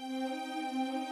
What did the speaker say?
Música